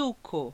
suco.